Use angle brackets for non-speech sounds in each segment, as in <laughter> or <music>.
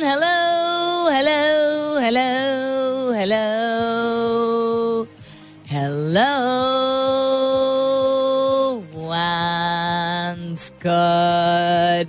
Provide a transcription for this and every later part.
hello hello hello hello. Hello and good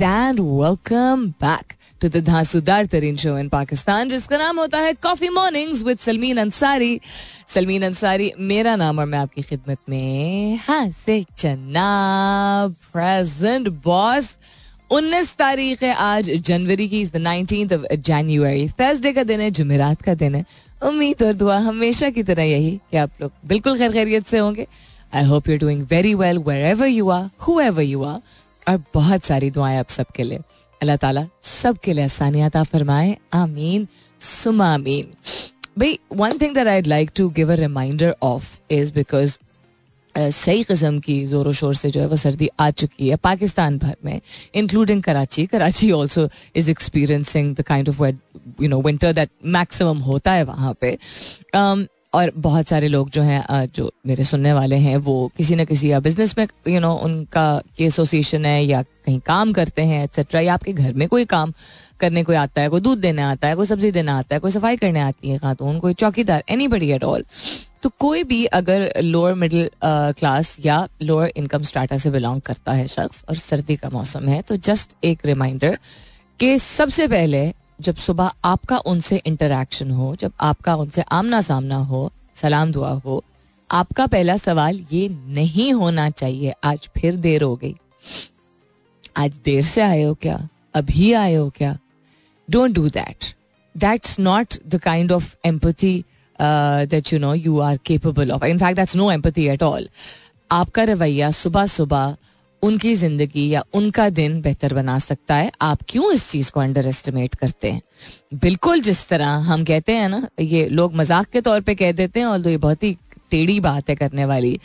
and welcome back to the धांसूदार तरीन show in Pakistan जिसका नाम होता है coffee mornings with Salmeen Ansari Salmeen Ansari मेरा नाम और मैं आपकी खिदमत में हाँ से चन्ना प्रेजेंट बॉस 19 तारीख है आज, जनवरी की नाइनटीन जनवरी थर्सडे का दिन है, जुमेरात का दिन है. उम्मीद और दुआ हमेशा की तरह यही कि आप लोग बिल्कुल खैर खैरियत से होंगे. I hope you doing very well wherever you are whoever you are और बहुत सारी दुआएँ आप सबके लिए. अल्लाह ताला सबके लिए आसानियात फरमाए। आमीन। सुमा आमीन। भाई one thing that I like to give a reminder of is because सही कस्म की जोरों शोर से जो है वो सर्दी आ चुकी है पाकिस्तान भर में including Karachi. Karachi also is experiencing the kind of you know winter that maximum होता है वहाँ पे। Um, और बहुत सारे लोग जो हैं जो मेरे सुनने वाले हैं वो किसी न किसी या बिज़नेस में यू you नो know, उनका एसोसिएशन है या कहीं काम करते हैं एक्सेट्रा या आपके घर में कोई काम करने कोई आता है कोई दूध देने आता है कोई सब्ज़ी देने आता है कोई सफ़ाई करने आती है खातून कोई चौकीदार एनी बडी एट ऑल तो कोई भी अगर लोअर मिडिल क्लास या लोअर इनकम स्टार्टर से बिलोंग करता है शख्स और सर्दी का मौसम है तो जस्ट एक रिमाइंडर कि सबसे पहले जब सुबह आपका उनसे इंटरेक्शन हो, जब आपका उनसे आमना सामना हो, सलाम दुआ हो, आपका पहला सवाल ये नहीं होना चाहिए, आज फिर देर हो गई। आज देर से आए हो क्या? अभी आए हो क्या? Don't do that that's not the kind of empathy that you know you are capable of in fact that's no empathy at all आपका रवैया सुबह सुबह उनकी ज़िंदगी या उनका दिन बेहतर बना सकता है। आप क्यों इस चीज़ को अंडर एस्टिमेट करते हैं? बिल्कुल जिस तरह हम कहते हैं ना, ये लोग मज़ाक के तौर पे कह देते हैं और तो ये बहुत ही टेढ़ी बात है करने वाली,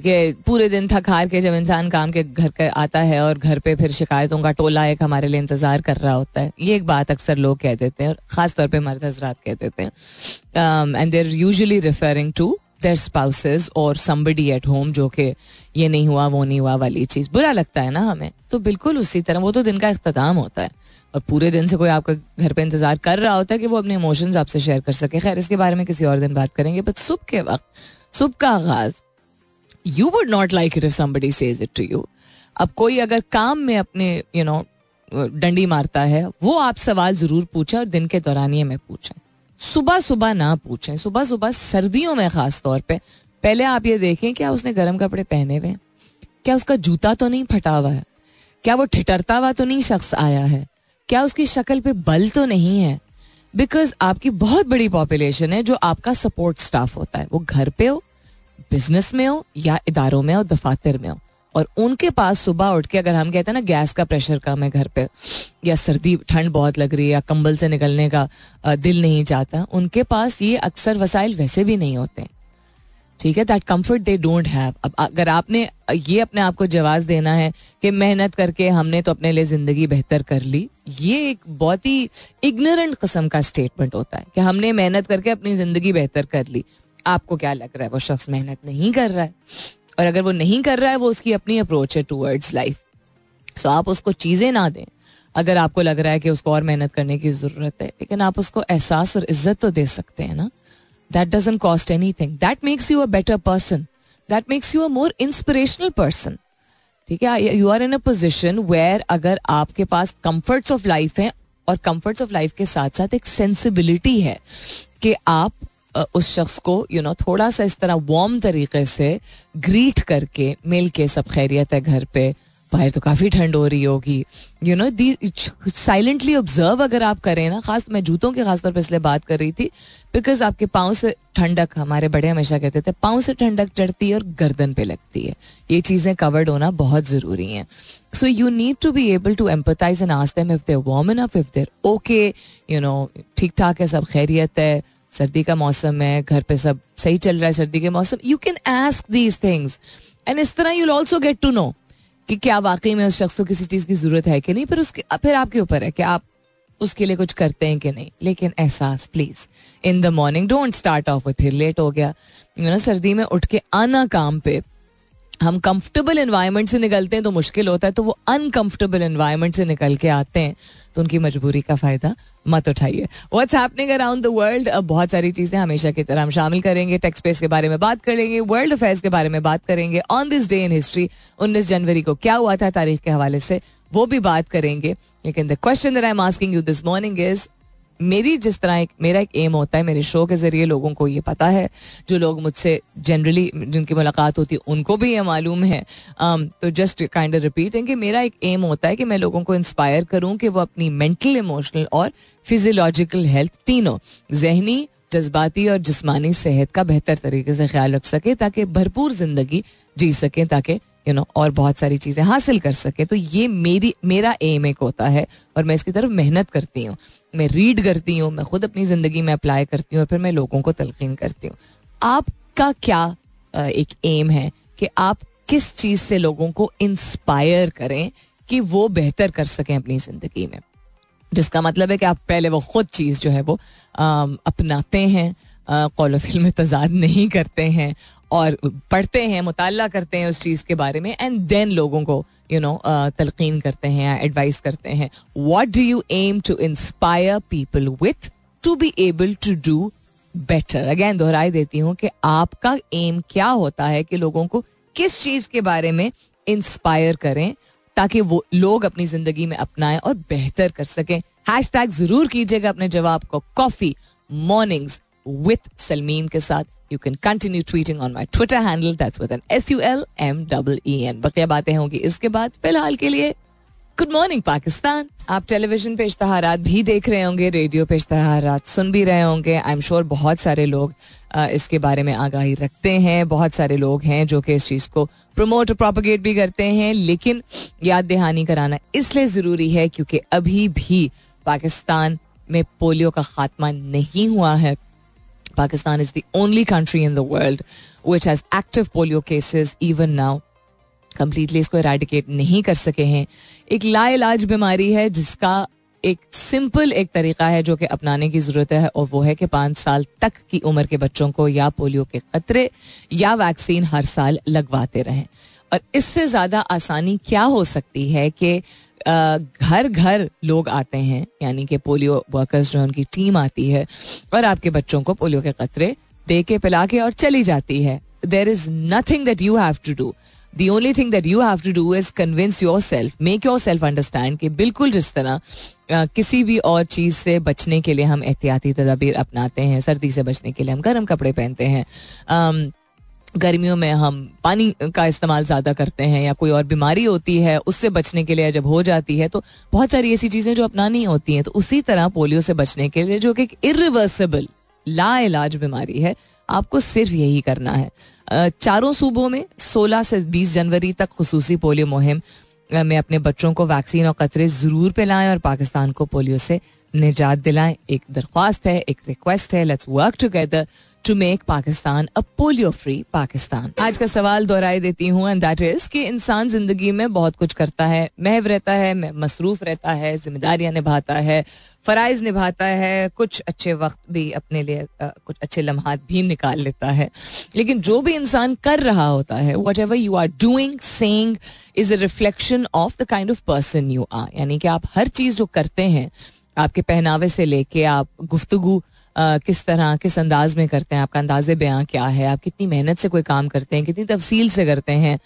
कि पूरे दिन थक हार के जब इंसान काम के घर के आता है और घर पे फिर शिकायतों का टोला एक हमारे लिए इंतज़ार कर रहा होता है, ये एक बात अक्सर लोग कह देते हैं और खास तौर मर्द हजरात कह देते हैं। And they usually referring to their spouses और समबडी एट होम जो कि ये नहीं हुआ, वो नहीं हुआ वाली चीज़। बुरा लगता है ना हमें। तो बिल्कुल उसी तरह, वो तो दिन का अख्ताम होता है। और पूरे दिन से कोई आपका घर पे इंतज़ार कर रहा होता है कि वो अपने इमोशंस आपसे शेयर कर सके। खैर, इसके बारे में किसी और दिन बात करेंगे बट सुबह के वक्त, सुबह का आगाज़। You would not like it if somebody says it to you अब कोई अगर काम में अपने यू नो डंडी मारता है, वो आप सवाल ज़रूर पूछें और दिन के दौरान ये में पूछें। सुबह सुबह ना पूछें सुबह सुबह सर्दियों में खास तौर पे, पहले आप ये देखें, क्या उसने गर्म कपड़े पहने हुए क्या उसका जूता तो नहीं फटा हुआ है? क्या वो ठिठरता हुआ तो नहीं शख्स आया है? क्या उसकी शक्ल पे बल तो नहीं है? बिकॉज़ आपकी बहुत बड़ी पॉपुलेशन है जो आपका सपोर्ट स्टाफ होता है। वो घर पे हो बिज़नेस में हो, या इदारों में हो, दफातर में हो। और उनके पास सुबह उठ के, अगर हम कहते हैं ना, गैस का प्रेशर कम है घर पे, या सर्दी, ठंड बहुत लग रही है, या कंबल से निकलने का दिल नहीं चाहता, उनके पास ये अक्सर वसाइल वैसे भी नहीं होते ठीक है? That comfort they don't have अब अगर आपने, ये अपने आप को जवाब देना है कि मेहनत करके हमने तो अपने लिए ज़िंदगी बेहतर कर ली, ये एक बहुत ही इग्नोरेंट किस्म का स्टेटमेंट होता है कि हमने मेहनत करके अपनी ज़िंदगी बेहतर कर ली। आपको क्या लग रहा है? वो शख्स मेहनत नहीं कर रहा है। और अगर वो नहीं कर रहा है, वो उसकी अपनी अप्रोच है टूवर्ड्स लाइफ सो आप उसको चीज़ें ना दें। अगर आपको लग रहा है कि उसको और मेहनत करने की ज़रूरत है, लेकिन आप उसको एहसास और इज़्ज़त तो दे सकते हैं ना। That doesn't cost anything that makes you a better person that makes you a more inspirational person ठीक है you are in a position where अगर आपके पास कम्फर्ट्स ऑफ़ लाइफ है, और कम्फर्ट्स ऑफ़ लाइफ के साथ साथ एक सेंसिबिलिटी है कि आप उस शख्स को यू नो थोड़ा सा इस तरह वार्म तरीके से ग्रीट करके मिल के सब खैरियत है घर पे। बाहर तो काफ़ी ठंड हो रही होगी। You know the silently observe अगर आप करें ना, खास, मैं जूतों के खासतौर पर इसलिए बात कर रही थी बिकॉज़ आपके पाँव से ठंडक, हमारे बड़े हमेशा कहते थे, पाँव से ठंडक चढ़ती है और गर्दन पे लगती है। ये चीज़ें कवर्ड होना बहुत ज़रूरी हैं। So you need to be able to empathize and ask them if they're enough if they're okay you know ठीक ठाक है, सब खैरियत है। सर्दी का मौसम है, घर पे सब सही चल रहा है सर्दी के मौसम। You can ask these things and इस तरह you'll also get to know कि क्या वाकई में उस शख्स को किसी चीज़ की ज़रूरत है कि नहीं फिर उसके, फिर आपके ऊपर है कि आप उसके लिए कुछ करते हैं कि नहीं। लेकिन एहसास please in the morning don't start off फिर लेट हो गया। यू नो सर्दी में उठ के आना काम पे हम कंफर्टेबल एनवायरनमेंट से निकलते हैं तो मुश्किल होता है तो वो अनकंफर्टेबल एनवायरनमेंट से निकल के आते हैं तो उनकी मजबूरी का फ़ायदा मत उठाइए। What's happening around the world अब बहुत सारी चीज़ें हमेशा की तरह हम शामिल करेंगे टेक्स स्पेस के बारे में बात करेंगे वर्ल्ड अफेयर्स के बारे में बात करेंगे। On this day in history उन्नीस जनवरी को क्या हुआ था, तारीख के हवाले से वो भी बात करेंगे। लेकिन the question that I am asking you this morning is मेरी जिस तरह एक मेरा एक एम होता है मेरे शो के ज़रिए लोगों को ये पता है जो लोग मुझसे जनरली जिनकी मुलाकात होती है उनको भी ये मालूम है। Um, तो जस्ट काइंड ऑफ़ रिपीटिंग कि मेरा एक एम होता है कि मैं लोगों को इंस्पायर करूँ कि वो अपनी मेंटल इमोशनल और फिजियोलॉजिकल हेल्थ तीनों जहनी जज्बाती और जिस्मानी सेहत का बेहतर तरीके से ख्याल रख सके ताकि भरपूर ज़िंदगी जी सके ताकि यू नो और बहुत सारी चीज़ें हासिल कर सके। तो ये मेरी, मेरा एम एक होता है और मैं इसकी तरफ़ मेहनत करती हूँ। मैं रीड करती हूँ, मैं खुद अपनी ज़िंदगी में अप्लाई करती हूँ और फिर मैं लोगों को तलकीन करती हूँ। आपका क्या एक एम है कि आप किस चीज़ से लोगों को इंस्पायर करें कि वो बेहतर कर सकें अपनी ज़िंदगी में? जिसका मतलब है कि आप पहले वो खुद चीज़ जो है वो अपनाते हैं कौल फ़िल्म में तजाद नहीं करते हैं और पढ़ते हैं, मुताला करते हैं उस चीज़ के बारे में एंड देन लोगों को यू नो तलकीन करते हैं एडवाइस करते हैं। What do you aim to inspire people with to be able to do better again दोहराई देती हूँ कि आपका एम क्या होता है कि लोगों को किस चीज़ के बारे में इंस्पायर करें, ताकि वो लोग अपनी ज़िंदगी में अपनाएँ और बेहतर कर सकें। हैश टैग ज़रूर कीजिएगा अपने जवाब को। कॉफ़ी मॉर्निंग्स विथ सलमीन के साथ। You can continue tweeting on my Twitter handle that's with N S U L M double E N बकिया बातें होंगी इसके बाद, फ़िलहाल के लिए गुड मॉर्निंग पाकिस्तान। आप टेलीविज़न पे इश्तहारात भी देख रहे होंगे रेडियो पे इश्तहारात सुन भी रहे होंगे। आई एम श्योर बहुत सारे लोग इसके बारे में आगाही रखते हैं। बहुत सारे लोग हैं जो कि इस चीज़ को प्रमोट और प्रोपोगेट भी करते हैं, लेकिन याद दहानी कराना इसलिए ज़रूरी है क्योंकि अभी भी पाकिस्तान में पोलियो का खात्मा नहीं हुआ है। Pakistan is the only country in the world which has active polio cases even now. Completely इसको इराडिकेट नहीं कर सके हैं एक लाइलाज बीमारी है जिसका एक सिंपल एक तरीका है जो कि अपनाने की ज़रूरत है और वो है कि पाँच साल तक की उम्र के बच्चों को या पोलियो के खतरे या वैक्सीन हर साल लगवाते रहें और इससे ज़्यादा आसानी क्या हो सकती है कि घर घर लोग आते हैं, यानी कि पोलियो वर्कर्स जो उनकी टीम आती है और आपके बच्चों को पोलियो के कतरे दे के पिला के और चली जाती है। There is nothing that you have to do the only thing that you have to do is convince yourself make yourself understand कि बिल्कुल जिस तरह किसी भी और चीज़ से बचने के लिए हम एहतियाती तदाबीर अपनाते हैं, सर्दी से बचने के लिए हम गर्म कपड़े पहनते हैं। गर्मियों में हम पानी का इस्तेमाल ज़्यादा करते हैं या कोई और बीमारी होती है, उससे बचने के लिए जब हो जाती है तो बहुत सारी ऐसी चीज़ें जो अपनानी होती हैं। तो उसी तरह पोलियो से बचने के लिए जो कि इरिवर्सिबल ला इलाज बीमारी है, आपको सिर्फ़ यही करना है। चारों सूबों में 16 से 20 जनवरी तक खसूसी पोलियो मुहिम में अपने बच्चों को वैक्सीन और कतरे ज़रूर पिलाएँ और पाकिस्तान को पोलियो से निजात दिलाएँ। एक दरख्वास्त है, एक रिक्वेस्ट है let's work together to make Pakistan a polio free Pakistan आज का सवाल दोहराई देती हूँ एंड दैट इज़ कि इंसान ज़िंदगी में बहुत कुछ करता है। महव रहता है मसरूफ रहता है, जिम्मेदारियाँ निभाता है, फ़राइज निभाता है, कुछ अच्छे वक्त भी अपने लिए कुछ अच्छे लम्हात भी निकाल लेता है। लेकिन जो भी इंसान कर रहा होता है whatever you are doing saying is a reflection of the kind of person you are यानी कि आप हर चीज़ जो करते हैं, आपके पहनावे से लेके आप गुफ्तगु किस तरह किस अंदाज में करते हैं? आपका अंदाज बयां क्या है? आप कितनी मेहनत से कोई काम करते हैं? कितनी तफसील से करते हैं?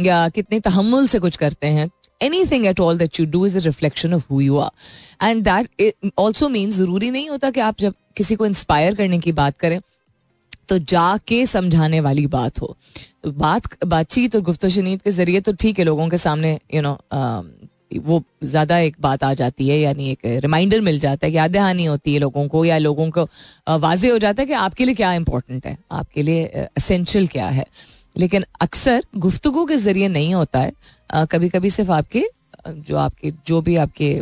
या कितने तहमुल से कुछ करते हैं? Anything at all that you do is a reflection of who you are and that also mean ज़रूरी नहीं होता कि आप जब किसी को इंस्पायर करने की बात करें तो जाके समझाने वाली बात हो। बात बातचीत और गुफ्त शनीद के ज़रिए तो ठीक है लोगों के सामने यू you नो know, वो ज़्यादा एक बात आ जाती है, यानी एक रिमाइंडर मिल जाता है याद दहानी होती है लोगों को या लोगों को वाजे हो जाता है कि आपके लिए क्या इंपॉर्टेंट है, आपके लिए असेंशियल क्या है। लेकिन अक्सर गुफ्तगु के ज़रिए नहीं होता है। कभी कभी सिर्फ़ आपके जो आपके, जो भी आपके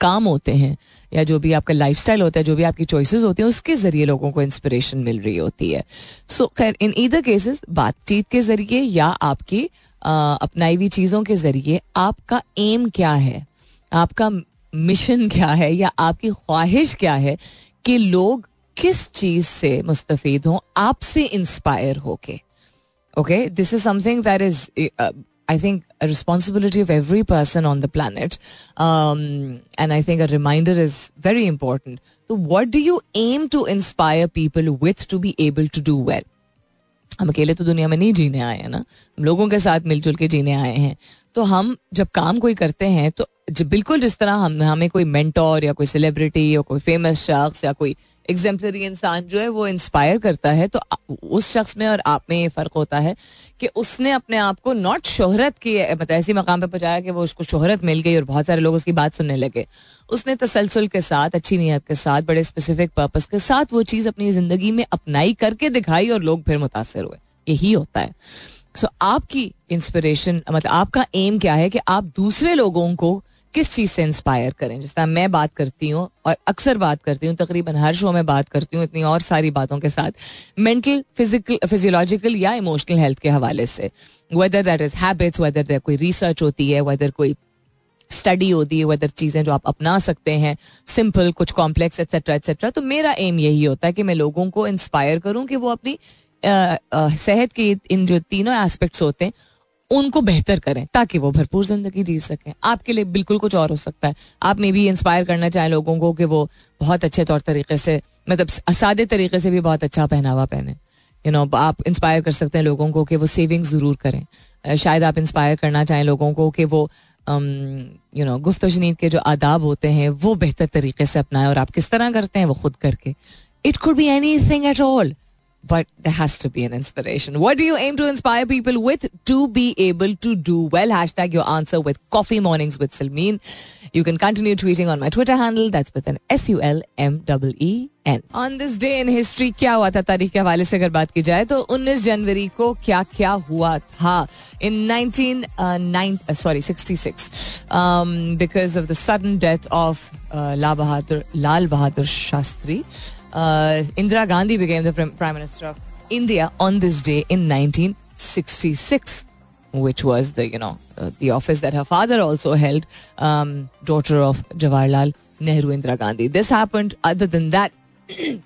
काम होते हैं या जो भी आपका लाइफस्टाइल होता है, जो भी आपकी चॉइसेस होती हैं, उसके ज़रिए लोगों को इंस्पिरेशन मिल रही होती है। सो खैर इन ईदर केसेस बातचीत के ज़रिए या आपकी अपनाई हुई चीज़ों के ज़रिए आपका एम क्या है? आपका मिशन क्या है? या आपकी ख्वाहिश क्या है कि लोग किस चीज़ से मुस्तफ हों, आपसे इंस्पायर होके? Okay this is something that is I think responsibility of every person on the plan and I think a reminder is very important तो what do you aim to inspire people with to be able to do well हम अकेले तो दुनिया में नहीं जीने आए हैं ना। हम लोगों के साथ मिलजुल के जीने आए हैं। तो हम जब काम कोई करते हैं तो बिल्कुल जिस तरह हम, हमें कोई मेंटोर या कोई सेलिब्रिटी या कोई फ़ेमस शख्स या कोई एग्जाम्पलरी इंसान जो है वो इंस्पायर करता है। तो उस शख्स में और आप में ये फ़र्क होता है कि उसने अपने आप को नॉट शोहरत की मतलब ऐसी मकाम पे पहुँचाया कि वो उसको शोहरत मिल गई और बहुत सारे लोग उसकी बात सुनने लगे। उसने तसलसल के साथ अच्छी नीयत के साथ बड़े स्पेसिफिक पर्पज के साथ वो चीज़ अपनी ज़िंदगी में अपनाई करके दिखाई और लोग फिर मुतासर हुए। यही होता है। सो so, आपकी इंस्पिरेशन मतलब आपका एम क्या है कि आप दूसरे लोगों को किस चीज़ से इंस्पायर करें? जिस तरह मैं बात करती हूँ और अक्सर बात करती हूँ, तकरीबन हर शो में बात करती हूँ इतनी और सारी बातों के साथ मेंटल फ़िज़िकल फिजियोलॉजिकल या इमोशनल हेल्थ के हवाले से। Whether that is habits whether that कोई रिसर्च होती है वेदर कोई स्टडी होती है वेदर चीज़ें जो आप अपना सकते हैं सिंपल कुछ कॉम्प्लेक्स एक्सेट्रा एक्सेट्रा तो मेरा एम यही होता है कि मैं लोगों को इंस्पायर करूँ कि वो अपनी सेहत के इन जो तीनों एस्पेक्ट्स होते हैं उनको बेहतर करें ताकि वो भरपूर ज़िंदगी जी सकें। आपके लिए बिल्कुल कुछ और हो सकता है। आप मे भी इंस्पायर करना चाहें लोगों को कि वो बहुत अच्छे तौर तरीके से मतलब सादे तरीके से भी बहुत अच्छा पहनावा पहने। यू नो आप इंस्पायर कर सकते हैं लोगों को कि वो सेविंग ज़रूर करें। शायद आप इंस्पायर करना चाहें लोगों को कि वो यू नो गुफ्त शनीद के जो आदाब होते हैं, वो बेहतर तरीके से अपनाएँ और आप किस तरह करते हैं वो खुद करके। It could be anything at all but there has to be an inspiration. What do you aim to inspire people with to be able to do well? Hashtag your answer with Coffee Mornings with Salmeen. You can continue tweeting on my Twitter handle. That's with an S U L M E E N. On this day in history, क्या हुआ था तारीख के हवाले से अगर बात की जाए तो 19 जनवरी को क्या क्या हुआ था in 19 uh, sorry 66 um, because of the sudden death of uh, Lal Bahadur Lal Bahadur Shastri. uh, Indira Gandhi became the Prime Minister of India on this day in 1966, which was the, you know, uh, the office that her father also held, um, daughter of Jawaharlal Nehru Indira Gandhi. This happened, other than that, <clears throat>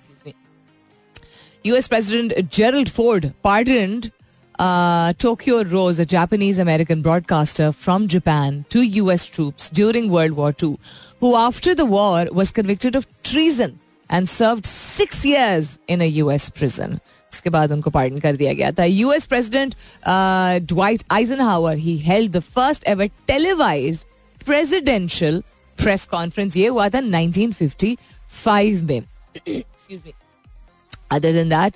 US President Gerald Ford pardoned uh, Tokyo Rose, a Japanese American broadcaster from Japan, to US troops during World War II, who after the war was convicted of treason and serve six years in a US prison उसके बाद उनको pardon कर दिया गया था। US president Dwight Eisenhower he held the first ever televised presidential press conference ये हुआ था 1955 में। <clears throat> Excuse me other than that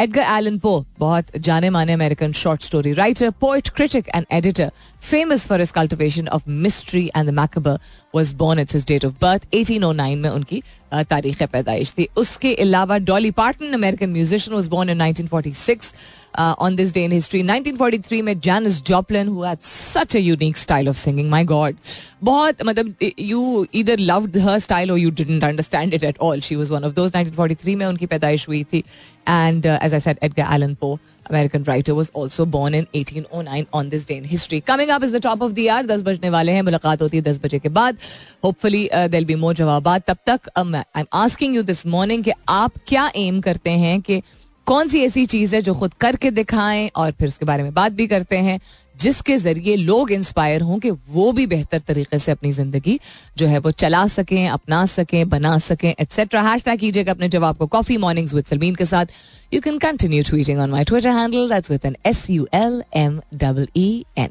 Edgar Allan Poe बहुत जाने माने American short story writer poet critic and editor famous for his cultivation of mystery and the macabre was born it's date of birth 1809 में उनकी तारीख पैदाइश थी। उसके अलावा Dolly Parton American musician was born in 1946 on this day in history 1943 में Janis Joplin who had such a unique style of singing my God बहुत मतलब you either loved her style और you didn't understand it at all she was one of those 1943 में उनकी पैदाइश हुई थी. And as I said Edgar Allan Poe American writer, was also born in 1809 on this day in history. Coming up is the top of the hour. दस बजने वाले हैं. मुलाकात होती है दस बजे के बाद. होपफुली देल बी मोर जवाब तब तक I am asking you this morning कि आप क्या एम करते हैं कि कौन सी ऐसी चीज़ है जो खुद करके दिखाएँ और फिर उसके बारे में बात भी करते हैं, जिसके ज़रिए लोग इंस्पायर हों कि वो भी बेहतर तरीके से अपनी ज़िंदगी जो है वो चला सकें, अपना सकें, बना सकें एटसेट्रा हैश टैग कीजिएगा अपने जवाब को कॉफ़ी मॉर्निंग्स विद सलमीन के साथ। You can continue tweeting on my Twitter handle that's with N S U L M double E N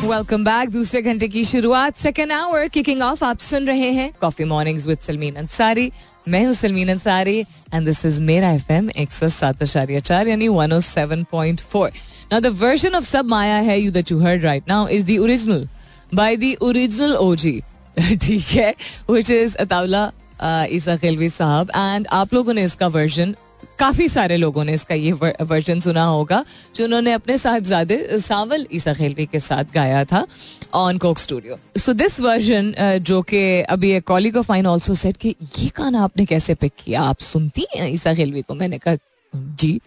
welcome back दूसरे घंटे की शुरुआत. सेकेंड आवर किकिंग ऑफ़ आप सुन रहे हैं coffee mornings with Salmeen Ansari मैं हूँ Salmeen Ansari and this is मेरा एफ़ एम एक यानी one O seven point four Now, the version of Sab Maya Hai You that you heard right now is the original by the original OG. <laughs> ठीक है? Which is Ataullah ईसा खिलवी साहब and आप लोगों ने इसका वर्जन काफ़ी सारे लोगों ने इसका ये वर्जन सुना होगा, जो उन्होंने अपने साहिबजादे सावल ईसा खेलवी के साथ गाया था on Coke Studio so this version जो कि अभी एक colleague of mine also said कि ये गाना आपने कैसे पिक किया? आप सुनती हैं ईसा खेलवी को? मैंने कहा, जी।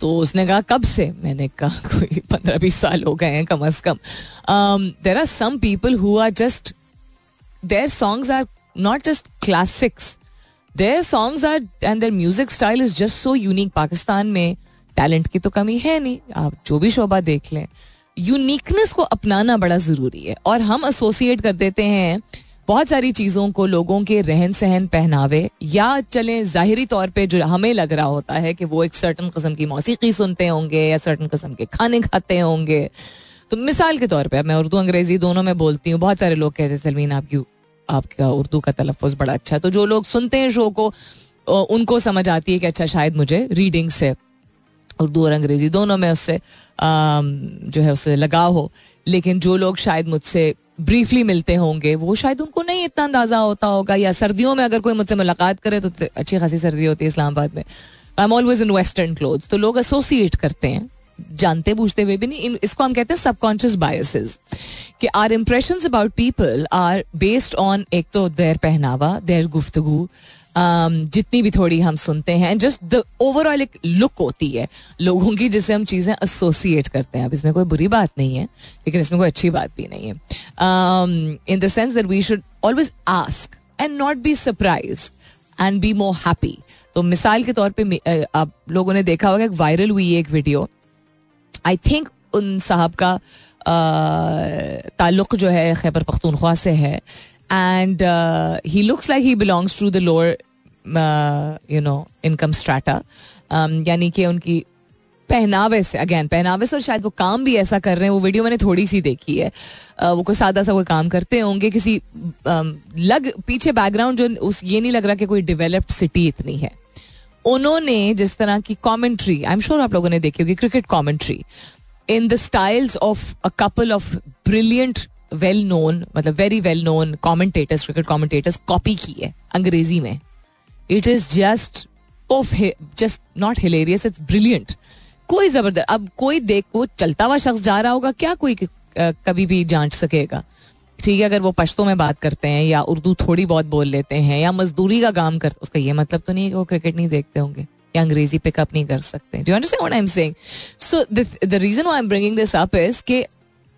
तो उसने कहा, कब से? मैंने कहा, <laughs> कोई पंद्रह बीस साल हो गए हैं कम अज कम. There are some people who are just their songs are not just classics their songs are and their music style is just so unique Pakistan में टैलेंट की तो कमी है नहीं आप जो भी शोभा देख लें यूनिकनेस को अपनाना बड़ा ज़रूरी है और हम एसोसिएट कर देते हैं बहुत सारी चीज़ों को लोगों के रहन सहन पहनावे या चले ज़ाहरी तौर पे जो हमें लग रहा होता है कि वो एक सर्टन कस्म की मौसीकी सुनते होंगे या सर्टन कस्म के खाने खाते होंगे। तो मिसाल के तौर पे, मैं उर्दू अंग्रेज़ी दोनों में बोलती हूँ, बहुत सारे लोग कहते हैं, सलमीन, आप आपका उर्दू का तलफ़ बड़ा अच्छा है। तो जो लोग सुनते हैं शो को उनको समझ आती है कि अच्छा शायद मुझे रीडिंग से, उर्दू और अंग्रेज़ी दोनों में उससे जो है उससे लगाव हो। लेकिन जो लोग शायद मुझसे ब्रीफली मिलते होंगे, वो शायद उनको नहीं इतना अंदाज़ा होता होगा, या सर्दियों में अगर कोई मुझसे मुलाकात करे तो अच्छी खासी सर्दी होती है इस्लामाबाद में। I am always in western cloth तो लोग एसोसिएट करते हैं। जानते बूझते हुए भी नहीं इसको हम कहते हैं सबकॉन्शियस बायसेस कि our impression about people are based on एक तो देर पहनावा देर गुफ्तगु Um, जितनी भी थोड़ी हम सुनते हैं जस्ट द ओवरऑल एक लुक होती है लोगों की जिसे हम चीज़ें एसोसिएट करते हैं। अब इसमें कोई बुरी बात नहीं है लेकिन इसमें कोई अच्छी बात भी नहीं है। In the sense that we should always ask and not be surprise and be more happy तो मिसाल के तौर पे आप लोगों ने देखा होगा वायरल हुई है एक वीडियो आई थिंक उन साहब का ताल्लुक जो है खैबर पख्तूनख्वा से है। And he looks like he belongs to the lower you know income strata यानी कि उनकी पहनावे से अगेन पहनावे से और शायद वो काम भी ऐसा कर रहे हैं। वो वीडियो मैंने थोड़ी सी देखी है। वो कोई सादा सा कोई काम करते होंगे, किसी लग, पीछे बैकग्राउंड जो उस, ये नहीं लग रहा कि कोई डेवलप्ड सिटी इतनी है। उन्होंने जिस तरह की कमेंट्री आई एम श्योर आप लोगों ने देखी होगी cricket commentary in the styles of a couple of brilliant well known मतलब very well known commentators cricket commentators copy की है, अंग्रेज़ी में। It is just of just not hilarious it's brilliant कोई ज़बरदस्त, अब कोई देख को चलता हुआ शख्स जा रहा होगा, क्या कोई कभी भी जाँच सकेगा? ठीक है अगर वो पश्तों में बात करते हैं या उर्दू थोड़ी बहुत बोल लेते हैं या मजदूरी का काम करते उसका ये मतलब तो नहीं है कि वो क्रिकेट नहीं देखते होंगे या अंग्रेज़ी पिकअप नहीं कर सकते। Reason I am bringing this up is कि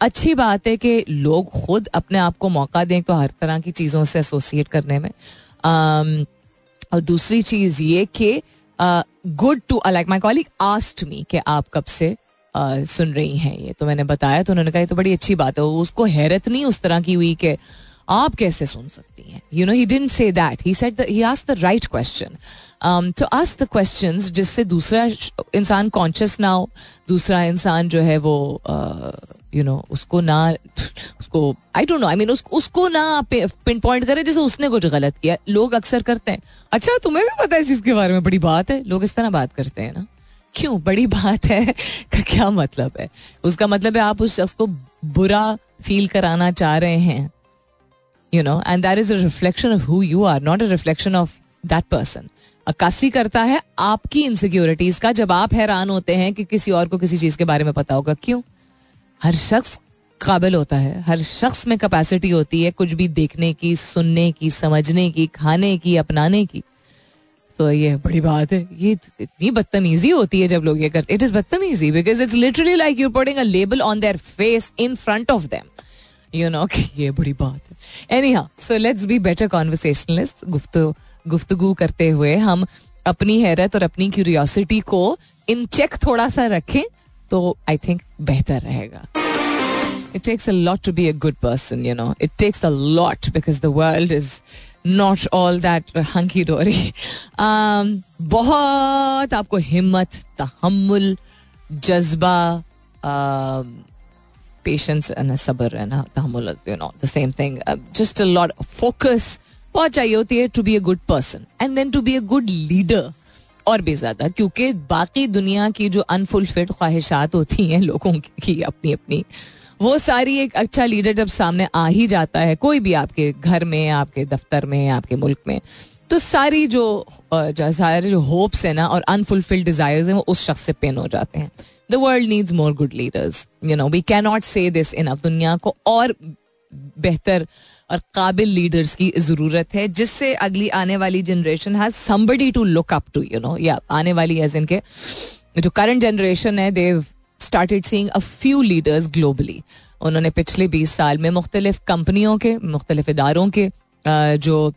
अच्छी बात है कि लोग खुद अपने आप को मौका दें तो हर तरह की चीज़ों से एसोसिएट करने में। Um, और दूसरी चीज़ ये कि good to like my colleague asked me कि आप कब से uh, सुन रही हैं ये तो मैंने बताया तो उन्होंने कहा ये तो बड़ी अच्छी बात है उसको हैरत नहीं उस तरह की हुई कि आप कैसे सुन सकती हैं? You know he didn't say that he said he asked the right question to ask the questions जिससे दूसरा इंसान कॉन्शियस ना हो दूसरा इंसान जो है वो यू नो उसको ना उसको I don't know I mean उसको ना पिन पॉइंट करे जैसे उसने कुछ गलत किया। लोग अक्सर करते हैं अच्छा तुम्हें भी पता है इस इसके बारे में? बड़ी बात है लोग इस तरह बात करते हैं ना? क्यों? बड़ी बात है। <laughs> का, क्या मतलब है? उसका मतलब है आप उस शख्स को बुरा फील कराना चाह रहे हैं। You know and that is a reflection of who you are not a reflection of that person अक्सी करता है आपकी इनसिक्योरिटीज का, जब आप हैरान होते हैं कि किसी और को किसी चीज़ के बारे में पता होगा। क्यों? हर शख्स काबिल होता है। हर शख्स में कैपेसिटी होती है कुछ भी देखने की, सुनने की, समझने की, खाने की, अपनाने की। तो ये बड़ी बात है। ये इतनी बदतमीजी होती है जब लोग ये करते इट इज़ बदतमीजी because it's literally like you putting a label on their face in front of them you know कि ये बड़ी बात है। Anyhow so let's be better conversationalist गुफ्तु, गुफ्तगु करते हुए हम अपनी हैरत और अपनी क्यूरियोसिटी को इन चेक थोड़ा सा रखें तो आई थिंक बेहतर रहेगा। It takes a lot to be a good person you know it takes a lot because the world is not all that hunky dory बहुत आपको हिम्मत तहमुल जज्बा पेशेंस सबर रहना तहमुल you know the same thing just a lot focus बहुत चाहिए होती है to be a good person and then to be a good leader और भी ज़्यादा, क्योंकि बाकी दुनिया की जो अनफुलफिल्ड ख्वाहिशात होती हैं लोगों की अपनी अपनी वो सारी एक अच्छा लीडर जब सामने आ ही जाता है कोई भी आपके घर में आपके दफ्तर में आपके मुल्क में तो सारी जो, सारे जो होप्स है ना और अनफुलफिल्ड डिजायर्स हैं वो उस शख्स से पेन हो जाते हैं। The world needs more good leaders you know we can not say this in दुनिया को और बेहतर और काबिल लीडर्स की ज़रूरत है जिससे अगली आने वाली generation has somebody to look up to you know या आने वाली एज इनके जो करंट जनरेशन है they've started seeing a few leaders globally उन्होंने पिछले बीस साल में मुख्तलिफ़ कंपनियों के, मुख्तलिफ़ इदारों के जो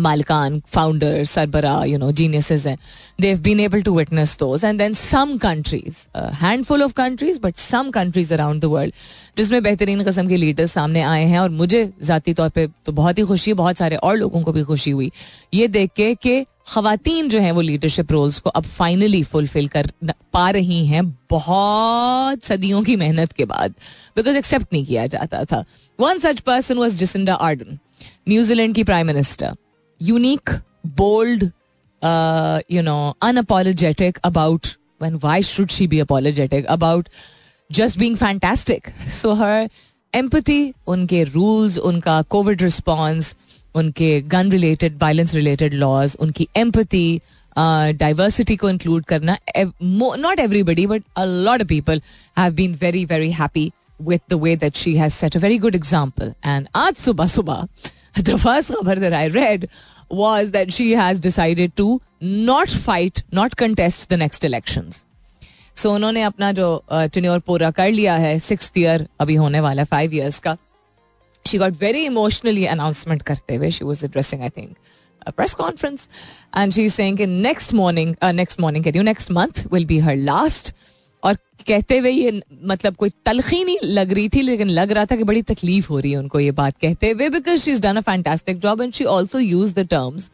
मालकान फाउंडर सरबरा यू नो जीनियसेस हैं they've been able to witness those and then some countries handful of countries but some countries around the world जिसमें बेहतरीन कस्म के लीडर्स सामने आए हैं और मुझे ज़ाती तौर पे तो बहुत ही खुशी बहुत सारे और लोगों को भी खुशी हुई। ये देख के कि खातन जो हैं वो लीडरशिप रोल्स को अब फाइनली फुलफिल कर पा रही हैं बहुत सदियों की मेहनत के बाद बिकॉज़ एक्सेप्ट नहीं किया जाता था। One such person was Jacinda Ardern New Zealand की prime minister unique bold uh, you know, unapologetic about when why should she be apologetic about just being fantastic. So her empathy, unke rules, unka COVID response, unke gun related, violence related laws, unki empathy, uh, diversity को include करना ev- mo- not everybody but a lot of people have been very very happy with the way that she has set a very good example and आज सुबह सुबह the first खबर that I read was that she has decided to not fight, not contest the next elections. सो उन्होंने अपना जो tenure पूरा कर लिया है सिक्स ईयर अभी होने वाला फाइव ईयर्स का। She got very emotionally announcement करते हुए she was addressing I think press conference and she saying next morning next morning कह रही हूँ next month will be her last और कहते हुए ये मतलब कोई तलखी नहीं लग रही थी, लेकिन लग रहा था कि बड़ी तकलीफ़ हो रही है उनको ये बात कहते हुए because she is done a fantastic job and she also use the terms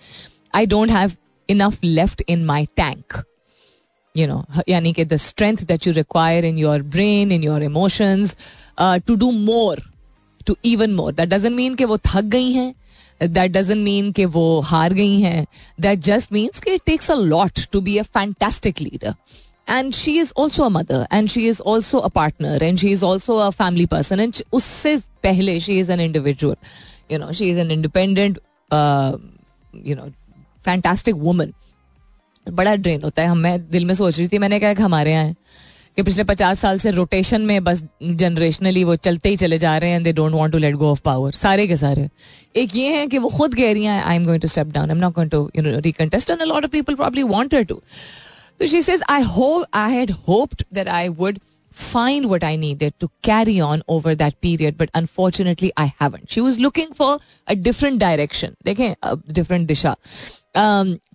I don't have enough left in my tank you know यानी कि the strength that you require in your brain in your emotions to do more to even more that doesn't mean कि वो थक गई हैं that doesn't mean कि वो हार गई हैं दैट जस्ट मीन्स कि it takes a lot to be a fantastic leader and she is also a mother and she is also a partner and she is also a family person and उससे पहले she is an individual you know she is an independent you know fantastic woman बड़ा drain होता है। मैं दिल में सोच रही थी मैंने कहा हमारे यहाँ कि पिछले पचास साल से रोटेशन में बस जनरेशनली वो चलते ही चले जा रहे हैं they don't want to let go of power सारे के सारे। एक ये है कि वो खुद कह रही हैं I am going to step down I am not going to recontest and a lot of people probably wanted to So she says, I hope I had hoped that I would find what I needed to carry on over that period, but unfortunately I haven't. She was looking for a different direction. देखें different disha.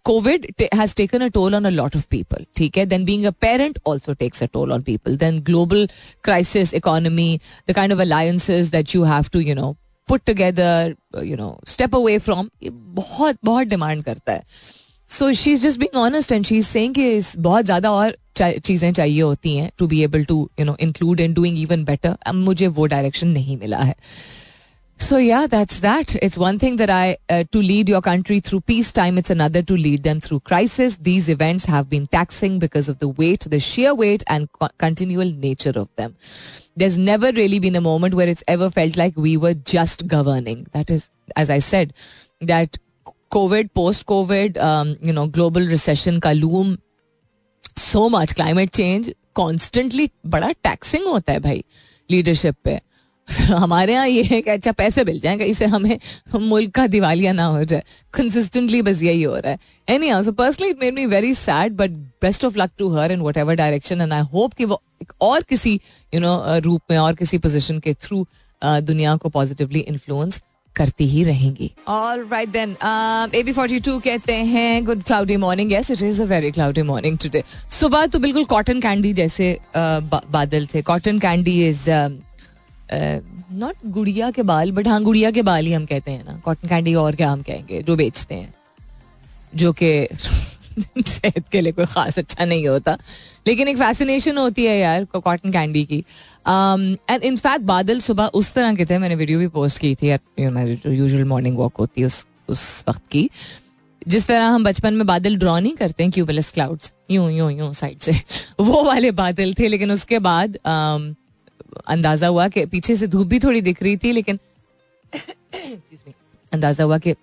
Covid has taken a toll on a lot of people ठीक है? Then being a parent also takes a toll on people then global crisis economy the kind of alliances that you have to you know put together you know step away from बहुत बहुत demand करता है. So she is just being honest and she is saying बहुत ज़्यादा और चीज़ें चाहिए होती हैं to be able to you know include in doing even better मुझे वो डायरेक्शन नहीं मिला है. So yeah, that's that. It's one thing that I uh, to lead your country through peacetime. It's another to lead them through crisis. These events have been taxing because of the weight, the sheer weight, and co- continual nature of them. There's never really been a moment where it's ever felt like we were just governing. That is, as I said, that Covid post Covid you know global recession का loom so much climate change constantly बड़ा taxing होता है भाई leadership पे <laughs> हमारे यहाँ ये है कि अच्छा पैसे मिल जाएँगे इसे हमें मुल्क का दिवालिया ना हो जाए। कंसिस्टेंटली बस यही हो रहा है। Anyhow so personally it made me very sad but best of luck to her in whatever direction and I hope कि वो एक और किसी यू नो रूप में और किसी पोजिशन के थ्रू दुनिया को पॉजिटिवली इन्फ्लुएंस करती ही रहेंगी। All right then A B forty two कहते हैं good cloudy morning yes it is a very cloudy morning today सुबह तो बिल्कुल कॉटन कैंडी जैसे uh, बादल थे। कॉटन कैंडी इज़ नॉट गुड़िया के बाल बट हाँ गुड़िया के बाल ही हम कहते हैं ना। कॉटन कैंडी और क्या हम कहेंगे जो बेचते हैं। जो कि <laughs> सेहत के लिए कोई खास अच्छा नहीं होता। लेकिन एक फैसिनेशन होती है यार कॉटन कैंडी की। एंड इनफैक्ट बादल सुबह उस तरह के थे मैंने वीडियो भी पोस्ट की थी यूजुअल मॉर्निंग वॉक होती है उस उस वक्त की। जिस तरह हम बचपन में बादल ड्रॉ नहीं करते हैं क्यूबलस क्लाउड्स यूँ यूँ यूँ साइड से <laughs> वो वाले बादल थे। लेकिन उसके बाद um, अंदाज़ा हुआ कि पीछे से धूप भी थोड़ी दिख रही थी, लेकिन अंदाज़ा हुआ कि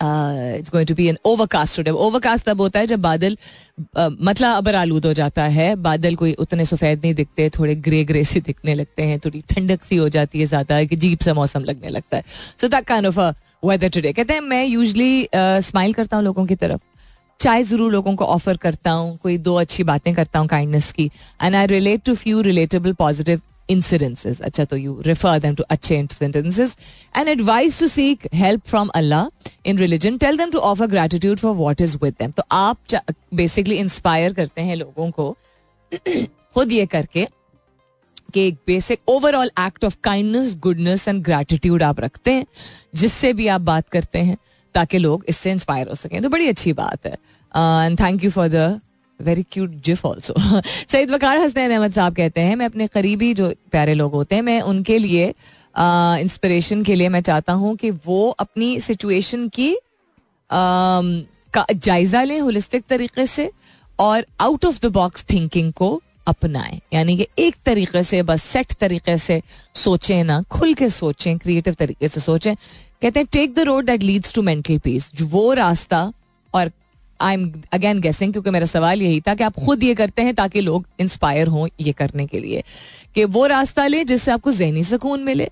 it's going to be an overcast today overcast तब होता है जब बादल मतलब अबर आलूद हो जाता है। बादल कोई उतने सफ़ेद नहीं दिखते, थोड़े ग्रे ग्रे से दिखने लगते हैं, थोड़ी ठंडक सी हो जाती है ज़्यादा, कि जीप सा मौसम लगने लगता है। So that kind of weather today कहते हैं, मैं यूजली स्माइल करता हूँ लोगों की तरफ़। चाय ज़रूर लोगों को ऑफ़र करता हूँ, कोई दो अच्छी बातें करता हूँ काइंडनेस की। And I relate to few relatable positive incidences अच्छा तो यू रिफर देम टू अच्छे incidences and advise to seek help from Allah in religion tell them to offer gratitude for what is with them तो आप basically inspire करते हैं लोगों को <clears throat> खुद ये करके कि एक basic overall act of kindness goodness and gratitude आप रखते हैं, जिससे भी आप बात करते हैं। ताकि लोग इससे इंस्पायर हो सकें। तो बड़ी अच्छी बात है। And thank you for the very cute GIF also Saeed Waqar Hasnain Ahmed sahab कहते हैं, मैं अपने करीबी जो प्यारे लोग होते हैं, मैं उनके लिए इंस्पिरेशन के लिए मैं चाहता हूँ कि वो अपनी सिचुएशन की का जायजा लें होलिस्टिक तरीके से और out of the box thinking को अपनाएँ। यानी कि एक तरीके से, बस सेट तरीके से सोचें ना, खुल के सोचें क्रिएटिव तरीके से सोचें। कहते हैं take the road that leads to mental peace वो रास्ता, और आई एम अगेन गेसिंग क्योंकि मेरा सवाल यही था कि आप खुद ये करते हैं ताकि लोग इंस्पायर हों ये करने के लिए। कि वो रास्ता ले जिससे आपको जहनी सुकून मिले,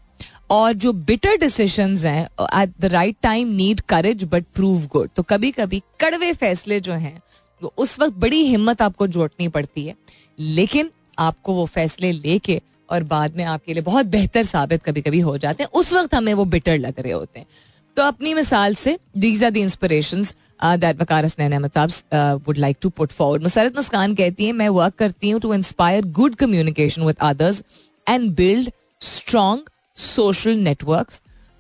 और जो बिटर डिसीशन हैं at the right time need courage but prove good तो कभी कभी कड़वे फैसले जो हैं उस वक्त बड़ी हिम्मत आपको जोड़नी पड़ती है। लेकिन आपको वो फैसले लेके और बाद में आपके लिए बहुत बेहतर साबित कभी कभी हो जाते हैं। उस वक्त हमें वो बिटर लग रहे होते हैं। तो अपनी मिसाल से these are the inspiration that Waqar would like to put forward Musarrat Muskan कहती है, मैं वर्क करती हूँ to inspire good communication with others and build strong social network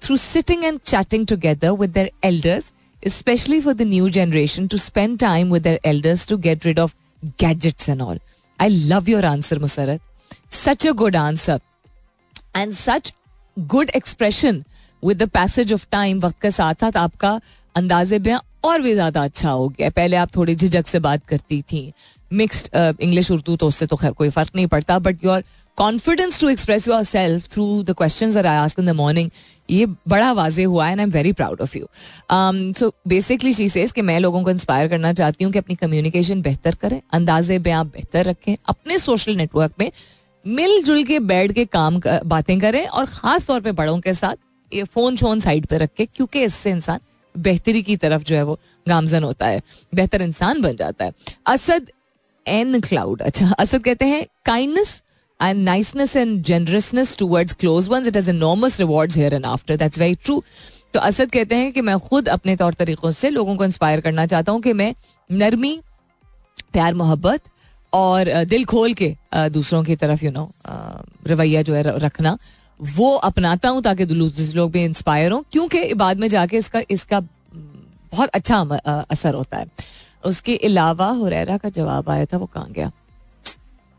through sitting and chatting together with their elders especially for the new generation to spend time with their elders to get rid of gadgets and all. I love your answer Musarrat such a good answer and such good expression with the passage of time वक्त के साथ साथ आपका अंदाजे बयां और भी ज़्यादा अच्छा हो गया। पहले आप थोड़ी झिझक से बात करती थी। मिक्सड इंग्लिश उर्दू तो उससे तो खैर कोई फ़र्क नहीं पड़ता but your confidence to express yourself through the question in the morning ये बड़ा वाजे हुआ and I am very proud of you so basically she says कि मैं लोगों को इंस्पायर करना चाहती हूँ कि अपनी कम्युनिकेशन बेहतर करें अंदाजे बयां बेहतर रखें अपने सोशल नेटवर्क में मिलजुल के बैठ के काम कर, बातें करें और खास तौर पे बड़ों के साथ ये फ़ोन शोन साइड पे रख क्योंकि इससे इंसान बेहतरी की तरफ़ जो है वो गामजन होता है बेहतर इंसान बन जाता है। असद एन क्लाउड अच्छा असद कहते हैं kindness and niceness and generosity towards close ones it has enormous rewards here and after that's very true तो असद कहते हैं कि मैं खुद अपने तौर तरीकों से लोगों को इंस्पायर करना चाहता हूँ कि मैं नरमी, प्यार, मोहब्बत और दिल खोल के दूसरों की तरफ़ यू नो रवैया जो है रखना, वो अपनाता हूँ ताकि लोग भी इंस्पायर हों, क्योंकि बाद में जाके इसका इसका बहुत अच्छा असर होता है। उसके अलावा हुरैरा का जवाब आया था, वो कहाँ गया?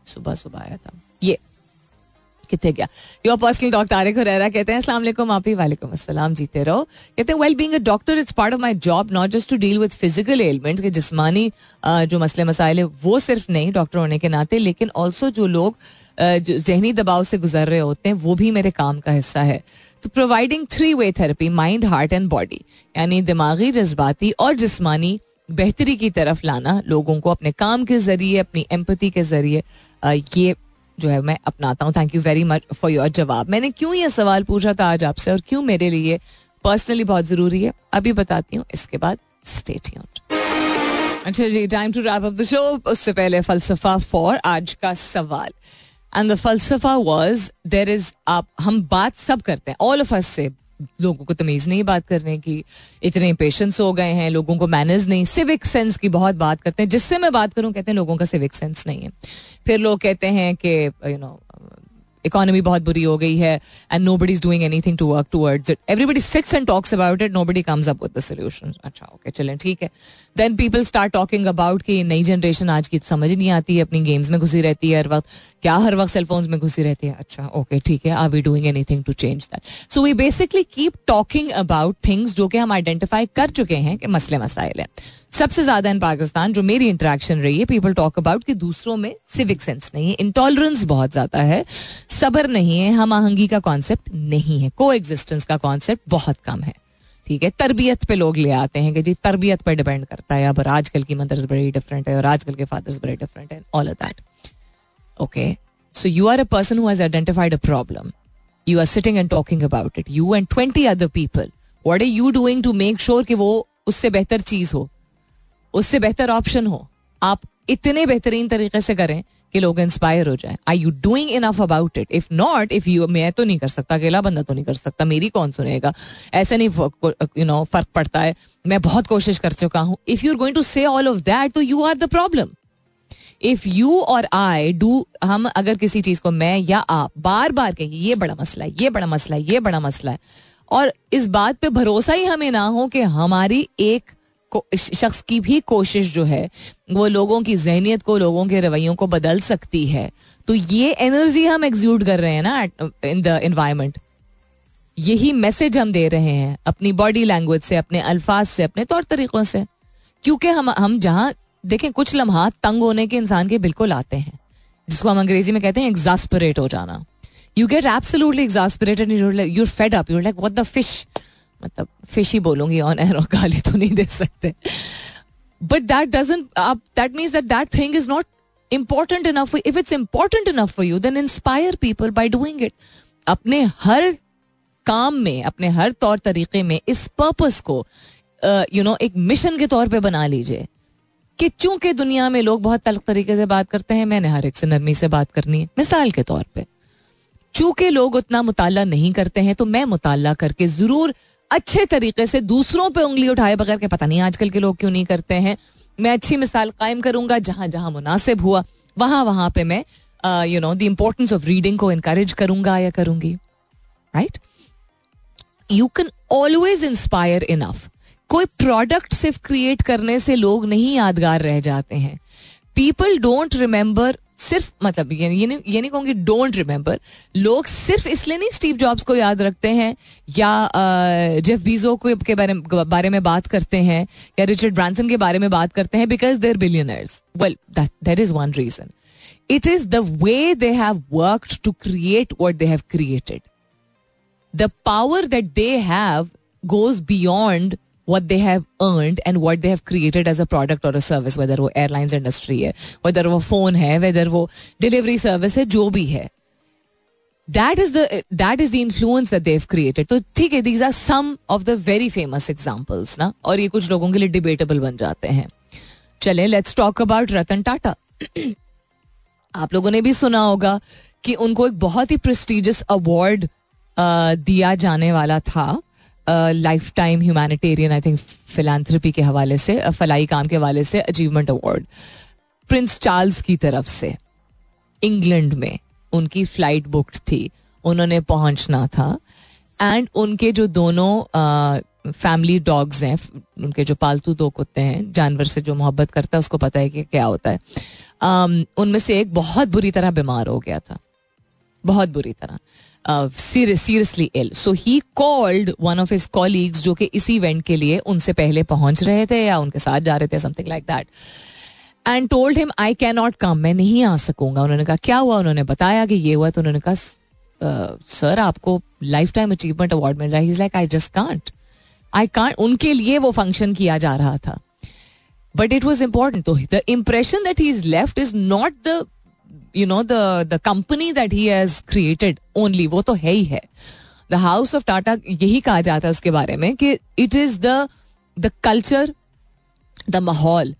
सुबह सुबह आया था। ये कितने गया your personal doctor Tariq Huraira कहते हैं, अस्सलाम वालेकुम, आप ही वालेकुम अस्सलाम, जीते रहो। कहते हैं well being a doctor it's part of my job not just to deal with physical elements के जिस्मानी जो मसले मसाइल है, वो सिर्फ़ नहीं डॉक्टर होने के नाते, लेकिन ऑल्सो जो लोग जो जहनी दबाव से गुजर रहे होते हैं, वो भी मेरे काम का हिस्सा है। तो providing three way therapy mind heart and body यानी दिमागी, जज्बाती और जिस्मानी बेहतरी की तरफ़ लाना लोगों को अपने काम के ज़रिए, अपनी एम्पति के ज़रिए ये जो है, मैं अपनाता हूँ। Thank you very much for your जवाब। मैंने क्यों ये सवाल पूछा था आज आपसे और क्यों मेरे लिए पर्सनली बहुत ज़रूरी है, अभी बताती हूँ। इसके बाद स्टेट अच्छा जी time to wrap up the show उससे पहले फलसफा फॉर आज का सवाल। एंड द फलसफा वॉज़ देर इज़ आप, हम बात सब करते हैं ऑल ऑफ़ अस से लोगों को तमीज नहीं बात करने की, इतने पेशेंस हो गए हैं, लोगों को मैनर्स नहीं सिविक सेंस की बहुत बात करते हैं, जिससे मैं बात करूँ, कहते हैं लोगों का सिविक सेंस नहीं है। फिर लोग कहते हैं कि यू नो इकोनॉमी बहुत बुरी हो गई है and nobody is doing anything to work towards it everybody sits and talks about it nobody comes up with solution अच्छा ओके चलें, ठीक है. Then people start talking about कि नई जनरेशन आज की समझ नहीं आती है, अपनी गेम्स में घुसी रहती है हर वक्त. क्या हर वक्त सेलफोन्स में घुसी रहती है? अच्छा ओके ठीक है. Are we doing anything to change that so we basically keep talking about things जो कि हम आइडेंटिफाई कर चुके हैं कि मसले मसाइल है. सबसे ज़्यादा इन पाकिस्तान जो मेरी इंटरेक्शन रही है पीपल टॉक अबाउट कि दूसरों में सिविक सेंस नहीं है इंटॉलरेंस बहुत ज़्यादा है, सबर नहीं है, हम आहंगी का कॉन्सेप्ट नहीं है को एग्जिस्टेंस का कॉन्सेप्ट बहुत कम है, ठीक है? तरबियत पे लोग ले आते हैं कि जी तरबियत पर डिपेंड करता है, अब आजकल की मदर्स बड़ी डिफरेंट है और आजकल के फादर्स बड़े डिफरेंट है all of that okay so you are a person has identified a problem you are sitting and talking about it you and twenty other people what are you doing to make sure कि वो उससे बेहतर चीज़ हो? उससे बेहतर option हो। आप इतने बेहतरीन तरीके से करें कि लोग इंस्पायर हो जाए। I you doing enough about it if not if you मैं तो नहीं कर सकता, अकेला बंदा तो नहीं कर सकता, मेरी कौन सुनेगा? ऐसे नहीं यू नो फ़र्क पड़ता है। मैं बहुत कोशिश कर चुका हूँ। If you are going to say all of that तो you are the problem if you और आई डू हम अगर किसी चीज़ को मैं या आप बार बार कहेंगे, ये बड़ा मसला है, ये बड़ा मसला है, ये बड़ा मसला है। और इस बात पे भरोसा ही हमें ना हो कि हमारी एक शख्स की भी कोशिश जो है, वो लोगों की जहनीत को, लोगों के रवैयों को बदल सकती है। तो ये एनर्जी हम एग्जूट कर रहे हैं ना इन द इन्वायरमेंट यही मैसेज हम दे रहे हैं अपनी बॉडी लैंग्वेज से, अपने अल्फाज से, अपने तौर तरीकों से। क्योंकि हम हम जहाँ, देखें, कुछ लम्हा तंग होने के इंसान के बिल्कुल आते हैं, जिसको हम अंग्रेज़ी में कहते हैं एग्जास्परेट हो जाना। You get absolutely exasperated you're fed up you're like what the fish मतलब फ़िश बोलूँगी ऑन एयर और गाली तो नहीं दे सकते। But that doesn't that means that that thing is not enough for, if it's important enough for you, then inspire people by doing it. अपने हर काम में, अपने हर तौर तरीके में, इस पर्पस को यू नो एक मिशन के तौर पे बना लीजिए। कि चूँकि दुनिया में लोग बहुत तलख तरीके से बात करते हैं, मैंने हर एक से नरमी से बात करनी है, मिसाल के तौर पे। चूँकि लोग उतना मुताला नहीं करते हैं तो मैं मुताला करके ज़रूर अच्छे तरीके से दूसरों पे उंगली उठाए बगैर के पता नहीं आजकल के लोग क्यों नहीं करते हैं। मैं अच्छी मिसाल कायम करूँगा, जहाँ जहाँ मुनासिब हुआ, वहाँ वहाँ पे मैं you know the importance of reading को इनकरेज करूँगा या करूँगी right you can always inspire enough कोई प्रोडक्ट सिर्फ़ क्रिएट करने से लोग नहीं यादगार रह जाते हैं। पीपल डोंट रिमेंबर सिर्फ़ मतलब ये नहीं ये नहीं कहूँगी डोंट रिमेंबर लोग सिर्फ़ इसलिए नहीं स्टीव जॉब्स को याद रखते हैं, या जेफ बीजो को के बारे बारे में बात करते हैं, या रिचर्ड ब्रांसन के बारे में बात करते हैं because there billionaires well that is one reason it is the way they have work to create what they have created the power that they have goes beyond what they have earn and what they have created as a product और a service whether वो airlines industry है whether वो phone है whether वो delivery service है, जो भी है. That is the that is the influence that they've created तो ठीक है these are some of the very famous examples ना? और ये कुछ लोगों के लिए डिबेटेबल बन जाते हैं. चले let's talk about Ratan Tata आप लोगों ने भी सुना होगा कि उनको एक बहुत ही प्रेस्टिजियस अवार्ड uh, दिया जाने वाला था. Lifetime humanitarian I think philanthropy के हवाले से फलाई काम के हवाले से अचीवमेंट अवार्ड प्रिंस चार्ल्स की तरफ़ से इंग्लैंड में उनकी फ़्लाइट बुक्ड थी, उन्होंने पहुँचना था एंड उनके जो दोनों फैमिली डॉग्स हैं, उनके जो पालतू दो कुत्ते हैं, जानवर से जो मोहब्बत करता है, उसको पता है कि क्या होता है। उनमें से एक बहुत बुरी तरह बीमार हो गया था। बहुत बुरी तरह। Seriously ill so he called one of his colleagues जो कि इस इवेंट के लिए उनसे पहले पहुँच रहे थे या उनके साथ जा रहे थे something like that and told him I can not come मैं नहीं आ सकूँगा उन्होंने कहा क्या हुआ उन्होंने बताया कि ये हुआ तो उन्होंने कहा सर आपको लाइफ टाइम अचीवमेंट अवार्ड मिल रहा है like I just can't I can't उनके लिए वो फ़ंक्शन किया जा रहा था बट इट वॉज़ इंपॉर्टेंट तो the impression that he is left is not the you know the the company that he has created only वो तो है ही है। द हाउस ऑफ़ टाटा यही कहा जाता है उसके बारे में कि it is the the culture the माहौल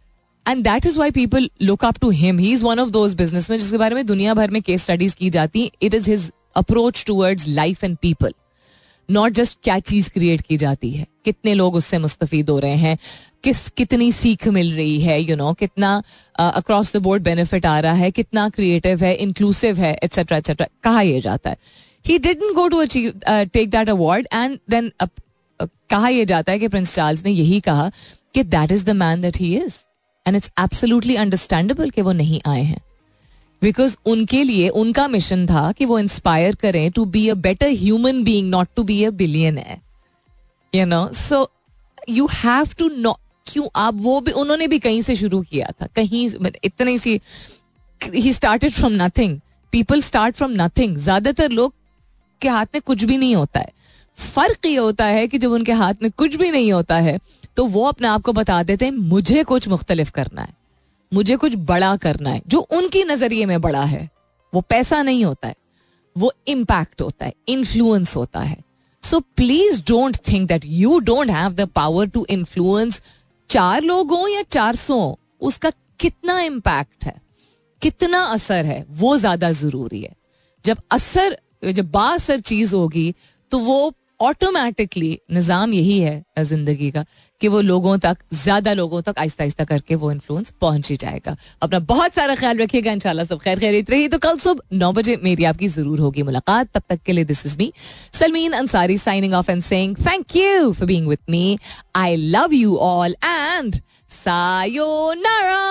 and that is why people look up to him he is one of those business में जिसके बारे में दुनिया भर में केस स्टडीज़ की जाती है। It is his approach towards life and people not just क्या चीज़ क्रिएट की जाती है। कितने लोग उससे मुस्तफ़ हो रहे हैं। किस कितनी सीख मिल रही है यू you नो know, कितना अक्रॉस द बोर्ड बेनिफिट आ रहा है कितना क्रिएटिव है इंक्लूसिव है एट्सेट्रा एट्सेट्रा कहा यह जाता है। He didn't go to achieve take that award and then कहा यह जाता है कि प्रिंस चार्ल्स ने यही कहा कि that is the man that he is and it's absolutely understandable कि वो नहीं आए हैं। बिकॉज़ उनके लिए उनका मिशन था कि वो इंस्पायर करें to be a better human being not to be a billion है you know so you have to know क्यों? आप वो भी, उन्होंने भी कहीं से शुरू किया था। कहीं इतनी सी ही started from nothing people start from nothing ज़्यादातर लोग के हाथ में कुछ भी नहीं होता है। फ़र्क ये होता है कि जब उनके हाथ में कुछ भी नहीं होता है तो वो अपने आप को बता देते हैं, मुझे कुछ मुख्तलिफ़ करना है। मुझे कुछ बड़ा करना है। जो उनकी नज़रिए में बड़ा है, वो पैसा नहीं होता है। वो इम्पैक्ट होता है इन्फ्लुएंस होता है। So please don't think that you don't have the power to influence चार लोग हों या चार सौ, उसका कितना इम्पैक्ट है? कितना असर है? वो ज़्यादा ज़रूरी है। जब असर, जब बासर चीज़ होगी तो वो ऑटोमेटिकली निज़ाम यही है, ज़िंदगी का कि वो लोगों तक, ज़्यादा लोगों तक आहिस्ता आहिस्ता करके वो इन्फ्लुएंस पहुँच ही जाएगा। अपना बहुत सारा ख्याल रखिएगा, इंशाल्लाह सब खैर खैरित रही तो कल सुबह नौ बजे मेरी आपकी ज़रूर होगी मुलाकात। तब तक के लिए this is me Salmeen Ansari signing off and saying thank you for being with me I love you all and sayonara